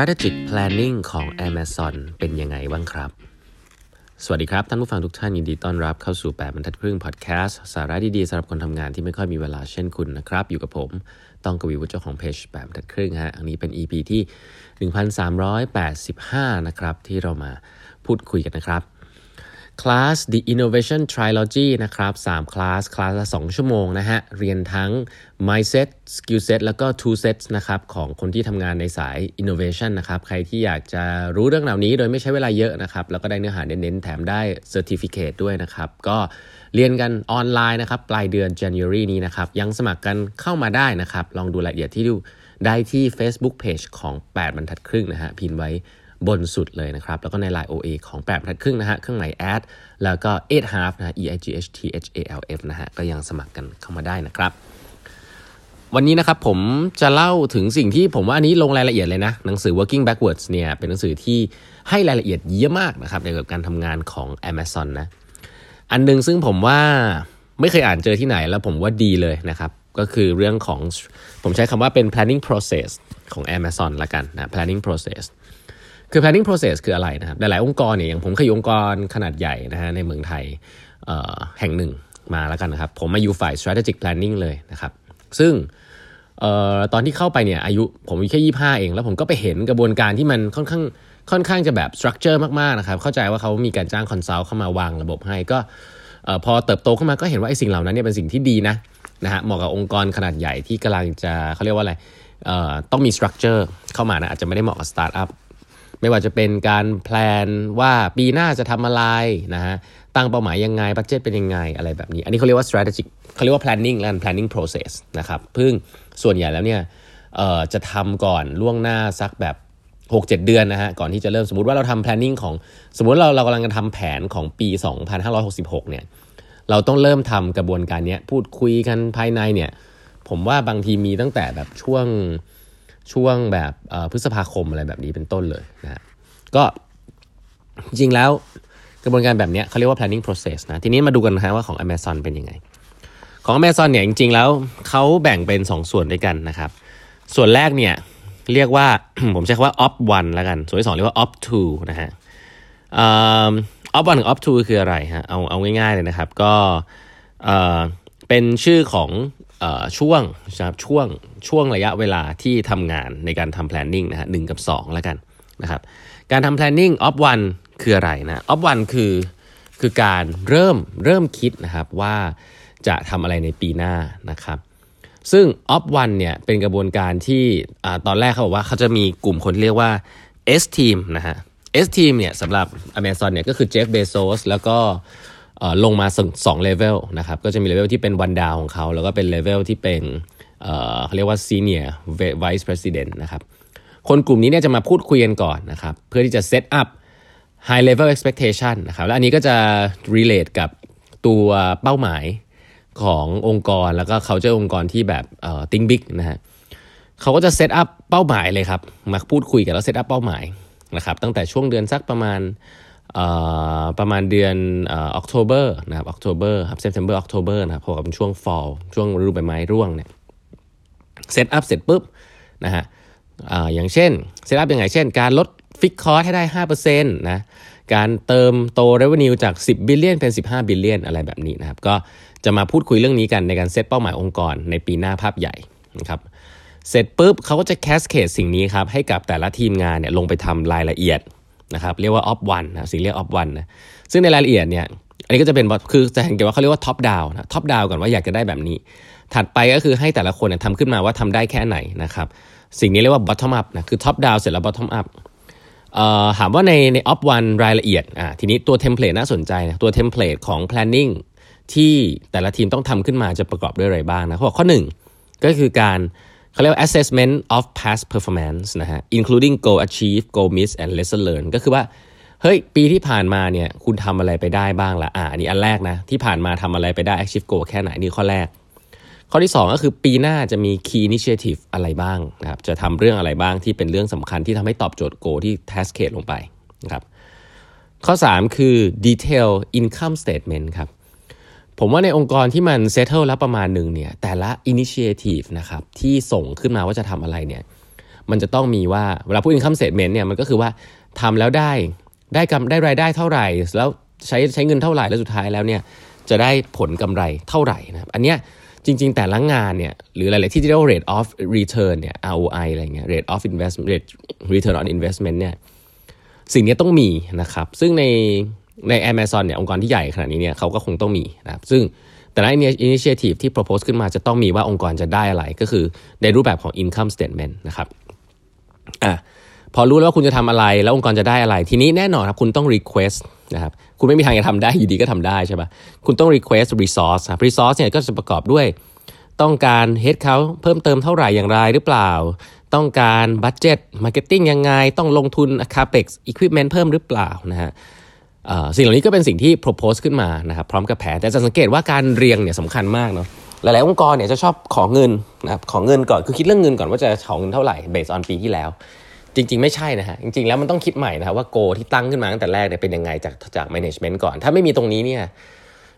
strategic planning ของ Amazon เป็นยังไงบ้างครับ สวัสดีครับ ท่านผู้ฟังทุกท่านยินดีต้อนรับเข้าสู่ 8บรรทัดครึ่งพอดแคสต์สาระดีๆสำหรับคนทำงานที่ไม่ค่อยมีเวลาเช่นคุณนะครับ อยู่กับผมต้องกวีวุฒิเจ้าของเพจ8บรรทัดครึ่งฮะอันนี้เป็น EP ที่ 1385 นะครับ ที่เรามาพูดคุยกันนะครับ คลาส The Innovation Trilogy นะครับ3คลาส คลาสละ 2 ชั่วโมงนะฮะ เรียนทั้ง mindset skill set แล้วก็ two sets นะครับของคนที่ทำงานในสาย innovation นะครับ ใครที่อยากจะรู้เรื่องเหล่านี้โดยไม่ใช้เวลาเยอะนะครับ แล้วก็ได้เนื้อหาเน้นๆ แถมได้ certificate ด้วยนะครับ ก็เรียนกันออนไลน์นะครับ ปลายเดือน January นี้นะครับ ยังสมัครกันเข้ามาได้นะครับ ลองดูรายละเอียดที่ดูได้ที่ Facebook Page ของ 8 บรรทัดครึ่งนะฮะ พินไว้ บนสุดเลยนะครับ แล้วก็ใน Line OA ของ8บรรทัดครึ่งนะฮะ เครื่องหมาย add แล้วก็8 half นะ e i g h t h a l f นะฮะ ก็ยังสมัครกันเข้ามาได้นะครับ วันนี้นะครับผมจะเล่าถึงสิ่งที่ผมว่าอันนี้ลงรายละเอียดเลยนะ หนังสือ working backwards เนี่ยเป็นหนังสือที่ให้รายละเอียดเยอะมากนะครับเกี่ยวกับการทำงานของ Amazon นะ อันนึงซึ่งผมว่าไม่เคยอ่านเจอที่ไหนแล้วผมว่าดีเลยนะครับ ก็คือเรื่องของผมใช้คำว่าเป็น planning process ของ Amazon ละกันนะ planning process คือ planning process คืออะไรนะครับหลายๆองค์กรเนี่ยอย่างผมเคยอยู่องค์กรขนาดใหญ่นะฮะในเมืองไทยแห่งหนึ่งมาแล้วกันนะครับ ผมมาอยู่ฝ่าย strategic planning เลยนะครับ ซึ่งตอนที่เข้าไปเนี่ยอายุผมอายุแค่ยี่ห้าเอง แล้วผมก็ไปเห็นกระบวนการที่มันค่อนข้างค่อนข้างจะแบบ structure มากๆนะครับ เข้าใจว่าเขามีการจ้าง consult เข้ามาวางระบบให้ก็พอเติบโตขึ้นมาก็เห็นว่าไอ้สิ่งเหล่านั้นเนี่ยเป็นสิ่งที่ดีนะนะฮะเหมาะกับองค์กรขนาดใหญ่ที่กำลังจะเขาเรียกว่าอะไรต้องมี structure เข้ามานะอาจจะไม่ได้เหมาะกับสตาร์ทอัพ ไม่ว่าจะเป็นการ planนว่าปีหน้าจะทำอะไรนะฮะตั้งเป้าหมายยังไงบัตเจ็ตเป็นยังไงอะไรแบบนี้ อันนี้เขาเรียกว่า strategic เขาเรียกว่า planning และ planning process นะครับพึ่งส่วนใหญ่แล้วเนี่ยจะทำก่อนล่วงหน้าสักแบบ 6-7 เดือนนะฮะก่อนที่จะเริ่มสมมติว่าเราทำ planning ของสมมติเราเรากำลังจะทำแผนของปี 2566 เนี่ยเราต้องเริ่มทำกระบวนการนี้พูดคุยกันภายในเนี่ยผมว่าบางทีมีตั้งแต่แบบช่วง ช่วงแบบพฤษภาคมอะไรแบบนี้เป็นต้นเลยนะฮะก็จริงแล้วกระบวนการแบบนี้เขาเรียกว่า planning process นะ ทีนี้มาดูกันนะฮะว่าของ Amazon เป็นยังไง ของ Amazon เนี่ยจริง ๆ แล้วเขาแบ่งเป็น 2 ส่วนด้วยกันนะครับ ส่วนแรกเนี่ยเรียกว่า ผมใช้คำว่า op 1แล้วกัน ส่วนที่2เรียกว่า op 2นะฮะ op 1ถึง op 2คืออะไรฮะเอาเอาง่ายๆเลยนะครับ ก็เป็นชื่อของ ช่วงนะครับช่วงช่วงระยะเวลาที่ทำงานในการทำ planning นะฮะหกับ2แล้วกันนะครับการทำ planning of one คืออะไรนะ of one คือคือการเริ่มเริ่มคิดนะครับว่าจะทำอะไรในปีหน้านะครับซึ่ง of one เนี่ยเป็นกระบวนการที่ตอนแรกเขาบอกว่าเขาจะมีกลุ่มคนเรียกว่า S team นะฮะ S team เนี่ยสำหรับ Amazon เนี่ยก็คือ Jeff Bezos แล้วก็ ลงมาสองเลเวลนะครับก็จะมีเลเวลที่เป็น one down ของเขา แล้วก็เป็นเลเวลที่เป็นเขาเรียกว่า senior vice president นะครับคนกลุ่มนี้เนี่ยจะมาพูดคุยกันก่อนนะครับเพื่อที่จะ set up high level expectation นะครับแล้วอันนี้ก็จะ relate กับตัวเป้าหมายขององค์กรแล้วก็เขาจะองค์กรที่แบบเอ่อ think big นะฮะเขาก็จะ set up เป้าหมายเลยครับมาพูดคุยกันแล้ว set up เป้าหมายนะครับตั้งแต่ช่วงเดือนสักประมาณ ประมาณเดือน October นะครับ October ครับ September October นะครับพอกับช่วง fall ช่วงฤดูใบไม้ร่วงเนี่ย set up เสร็จปุ๊บนะฮะอย่างเช่น set up ยังไงเช่น การลดฟิกคอร์สให้ได้ 5%นะการเติบโต revenue จาก 10 billion เป็น 15 billion อะไรแบบนี้นะครับก็จะมาพูดคุยเรื่องนี้กันในการเซตเป้าหมายองค์กรในปีหน้าภาพใหญ่นะครับเสร็จปุ๊บเขาก็จะ cascade สิ่งนี้ครับให้กับแต่ละทีมงานเนี่ยลงไปทำรายละเอียด นะครับเรียกว่า op one นะสิ่งเรียก op one นะซึ่งในรายละเอียดเนี่ยอันนี้ก็จะเป็นคือจะเห็นกันว่าเขาเรียกว่า top down นะ top down ก่อนว่าอยากจะได้แบบนี้ ถัดไปก็คือให้แต่ละคนเนี่ยทำขึ้นมาว่าทำได้แค่ไหนนะครับสิ่งนี้เรียกว่า bottom up นะคือ top down เสร็จแล้ว bottom up ถามว่าในใน op one รายละเอียดอ่าทีนี้ตัว template น่าสนใจนะตัว template ของ planning ที่แต่ละทีมต้องทำขึ้นมาจะประกอบด้วยอะไรบ้างนะข้อข้อหนึ่งก็คือการ เขาเรียกว่า assessment of past performance นะฮะ including goal achieve goal miss and lesson learned ก็คือว่า เฮ้ย ปีที่ผ่านมาเนี่ยคุณทำอะไรไปได้บ้างละอ่าอันนี้อันแรกนะ ที่ผ่านมาทำอะไรไปได้ achieve goal แค่ไหน นี่ข้อแรก ข้อที่ 2 ก็คือปีหน้าจะมี key initiative อะไรบ้างนะครับ จะทำเรื่องอะไรบ้างที่เป็นเรื่องสำคัญที่ทำให้ตอบโจทย์ goal ที่ task case ลงไปนะครับข้อ 3 คือ detail income statement ครับ ผมว่าในองค์กรที่มัน settle แล้วประมาณหนึ่งเนี่ยแต่ละ initiative นะครับที่ส่งขึ้นมาว่าจะทำอะไรเนี่ยมันจะต้องมีว่าเวลาพูด income statement เนี่ยมันก็คือว่าทำแล้วได้ได้กำได้รายได้เท่าไหร่ แล้วใช้ใช้เงินเท่าไหร่แล้วสุดท้ายแล้วเนี่ยจะได้ผลกำไรเท่าไหร่นะครับอันเนี้ยจริง ๆ แต่ละงานเนี่ยหรือหลายๆที่ที่เรียกว่า rate of return เนี่ย ROI อะไรเงี้ย rate of investment rate return on investment เนี่ยสิ่งนี้ต้องมีนะครับ ซึ่งใน ใน Amazon เนี่ยองค์กรที่ใหญ่ขนาดนี้เนี่ยเขาก็คงต้องมีนะครับซึ่งแต่ละ initiative ที่ propose ขึ้นมาจะต้องมีว่าองค์กรจะได้อะไรก็คือในรูปแบบของ income statement นะครับอะพอรู้แล้วว่าคุณจะทำอะไรแล้วองค์กรจะได้อะไร ทีนี้แน่นอนครับคุณต้อง request นะครับคุณไม่มีทางจะทำได้อยู่ดีก็ทำได้ใช่ปะคุณต้อง request resource ครับ resource เนี่ยก็จะประกอบด้วย ต้องการ head count เพิ่มเติมเท่าไหร่อย่างไรหรือเปล่า ต้องการ budget marketing ยังไง ต้องลงทุน capex equipment เพิ่มหรือเปล่านะฮะ สิ่งเหล่านี้ก็เป็นสิ่งที่ propose ขึ้นมานะครับพร้อมกับแผนแต่จะสังเกตว่าการเรียงเนี่ยสำคัญมากเนาะหลาย ๆ องค์กรเนี่ยจะชอบขอเงินนะครับขอเงินก่อนคือคิดเรื่องเงินก่อนว่าจะขอเงินเท่าไหร่ based on ปีที่แล้ว จริง ๆ ไม่ใช่นะฮะจริง ๆ แล้วมันต้องคิดใหม่นะครับว่าโกที่ตั้งขึ้นมาตั้งแต่แรกเนี่ยเป็นยังไงจากจาก management ก่อน ถ้าไม่มีตรงนี้เนี่ย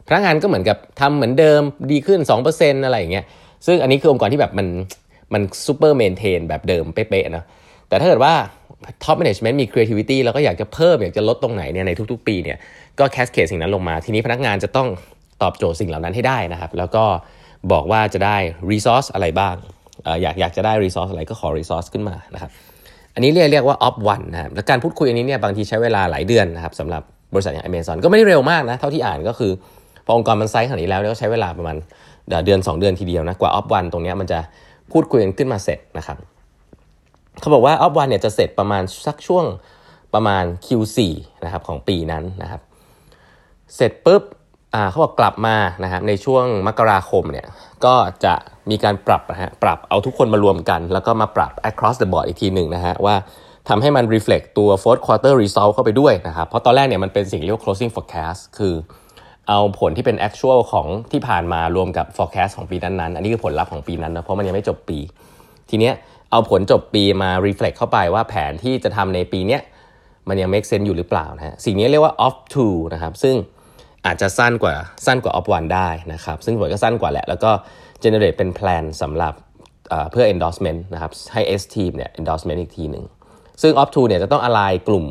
พนักงานก็เหมือนกับทำเหมือนเดิมดีขึ้น 2%อะไรอย่างเงี้ยซึ่งอันนี้คือองค์กรที่แบบมันมัน super maintain แบบเดิมเป๊ะๆนะ แต่ถ้าเกิดว่า top management มี creativity แล้วก็อยากจะเพิ่มอยากจะลดตรงไหนเนี่ยในทุกๆ ปีเนี่ยก็ cascade สิ่งนั้นลงมา ทีนี้พนักงานจะต้องตอบโจทย์สิ่งเหล่านั้นให้ได้นะครับ แล้วก็บอกว่าจะได้ resource อะไรบ้างอยากอยากจะได้ resource อะไรก็ขอ resource ขึ้นมานะครับอันนี้เรียกเรียกว่า op one นะครับและการพูดคุยอันนี้เนี่ยบางทีใช้เวลาหลายเดือนนะครับสำหรับบริษัทอย่าง Amazon ก็ไม่ได้เร็วมากนะเท่าที่อ่านก็คือพอองค์กรมันไซส์ขนาดนี้แล้วก็ใช้เวลาประมาณเดือน 2 เดือนทีเดียวนะกว่า op one ตรงนี้มันจะพูดคุยกันขึ้นมาเสร็จนะครับ เขาบอกว่า op one เนี่ยจะเสร็จประมาณสักช่วงประมาณ Q4 นะครับของปีนั้นนะครับเสร็จปุ๊บอ่าเขาบอกกลับมานะครับในช่วงมกราคมเนี่ยก็จะมีการปรับนะฮะปรับเอาทุกคนมารวมกัน แล้วก็มาปรับ across the board อีกทีหนึ่งนะฮะว่าทำให้มัน reflect ตัว fourth quarter result เข้าไปด้วยนะครับ เพราะตอนแรกเนี่ยมันเป็นสิ่งเรียกว่า closing forecast คือเอาผลที่เป็น actual ของที่ผ่านมารวมกับ forecast ของปีนั้นๆ อันนี้คือผลลัพธ์ของปีนั้นนะเพราะมันยังไม่จบปี ทีเนี้ย เอาผลจบปีมา reflect เข้าไปว่าแผนที่จะทำในปีนี้มันยัง make sense อยู่หรือเปล่านะฮะสิ่งนี้เรียกว่า off to นะครับ ซึ่งอาจจะสั้นกว่าสั้นกว่า off one ได้นะครับ ซึ่งผลก็สั้นกว่าแหละ แล้วก็ generate เป็น plan สำหรับเพื่อ endorsement นะครับให้ S team เนี่ย endorsement อีกทีหนึ่งซึ่ง off to เนี่ยจะต้อง align กลุ่ม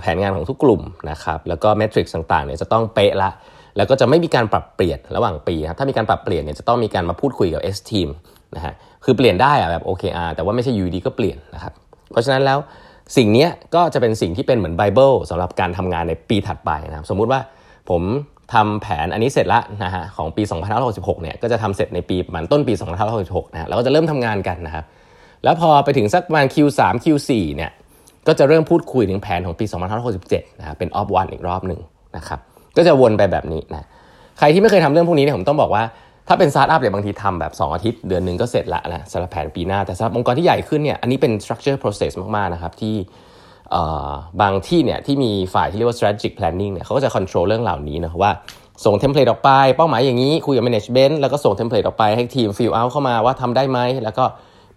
แผนงานของทุกกลุ่มนะครับแล้วก็ metrics ต่างๆเนี่ยจะต้องเป๊ะละแล้วก็จะไม่มีการปรับเปลี่ยนระหว่างปีครับถ้ามีการปรับเปลี่ยนเนี่ยจะต้องมีการมาพูดคุยกับ S team นะฮะคือเปลี่ยนได้อะแบบ OKR แต่ว่าไม่ใช่ยูดีก็เปลี่ยนนะครับเพราะฉะนั้นแล้วสิ่งนี้ก็จะเป็นสิ่งที่เป็นเหมือนไบเบิลสำหรับการทำงานในปีถัดไปนะครับสมมุติว่าผมทำแผนอันนี้เสร็จแล้วนะฮะของปี2566เนี่ยก็จะทำเสร็จในปีประมาณต้นปี2566นะฮะเราก็จะเริ่มทำงานกันนะครับแล้วพอไปถึงสักประมาณ Q3 Q4 เนี่ยก็จะเริ่มพูดคุยถึงแผนของปี2567นะเป็นออฟวันอีกรอบหนึ่งนะครับก็จะวนไปแบบนี้นะใครที่ไม่เคยทำเรื่องพวกนี้เนี่ยผมต้องบอกว่า ถ้าเป็นสตาร์ทอัพเนี่ยบางทีทำแบบ 2 อาทิตย์ เดือนหนึ่งก็เสร็จละนะสำหรับแผนปีหน้าแต่สำหรับองค์กรที่ใหญ่ขึ้นเนี่ยอันนี้เป็น structure process มากๆนะครับที่บางที่เนี่ยที่มีฝ่ายที่เรียกว่า strategic planning เนี่ยเขาก็จะ control เรื่องเหล่านี้นะว่าส่ง template ออกไป เป้าหมายอย่างนี้คุยกับ management แล้วก็ส่ง template ออกไปให้ทีม fill out เข้ามาว่าทำได้ไหมแล้วก็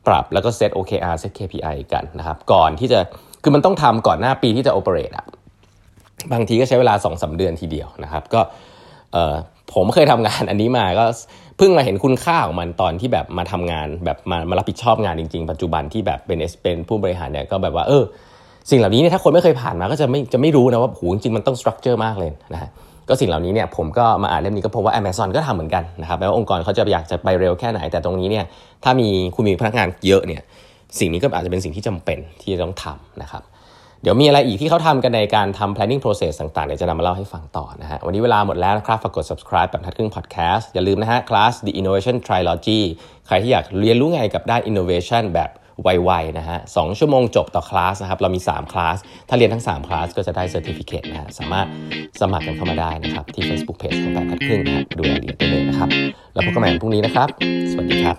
ปรับแล้วก็ set OKR set KPI กันนะครับก่อนที่จะคือมันต้องทำก่อนหน้าปีที่จะ operate อะบางทีก็ใช้เวลา2อสเดือนทีเดียวนะครับก็ ผมเคยทำงานอันนี้มาก็เพิ่งมาเห็นคุณค่าของมันตอนที่แบบมาทำงานแบบมามารับผิดชอบงานจริงๆ ปัจจุบันที่แบบเป็นเป็นผู้บริหารเนี่ยก็แบบว่าเออสิ่งเหล่านี้เนี่ยถ้าคนไม่เคยผ่านมาก็จะไม่จะไม่รู้นะว่าหูจริงมันต้อง structure มากเลยนะฮะก็สิ่งเหล่านี้เนี่ยผมก็มาอ่านเล่มนี้ก็พบว่า Amazon ก็ทำเหมือนกันนะครับแม้ว่าองค์กรเขาจะอยากจะไปเร็วแค่ไหนแต่ตรงนี้เนี่ยถ้ามีคุณมีพนักงานเยอะเนี่ยสิ่งนี้ก็อาจจะเป็นสิ่งที่จำเป็นที่จะต้องทำนะครับ เดี๋ยวมีอะไรอีกที่เขาทำกันในการทำ planning process ต่างๆเดี๋ยวจะนำมาเล่าให้ฟังต่อนะฮะวันนี้เวลาหมดแล้วนะครับฝากกด subscribe แบบทัดครึ่ง podcast อย่าลืมนะฮะ class the innovation trilogy ใครที่อยากเรียนรู้ไงกับด้าน innovation แบบไวๆนะฮะสชั่วโมงจบต่อคลาสนะครับ เรามี 3 คลาส ถ้าเรียนทั้ง 3 คลาสก็จะได้ certificate นะฮะ สามารถสมัครกันเข้ามาได้นะครับ ที่ Facebook Page ของแบบทัดครึ่งนะฮะดูรายละเอียดได้เลยนะครับ แล้วพบกันใหม่พรุ่งนี้นะครับ สวัสดีครับ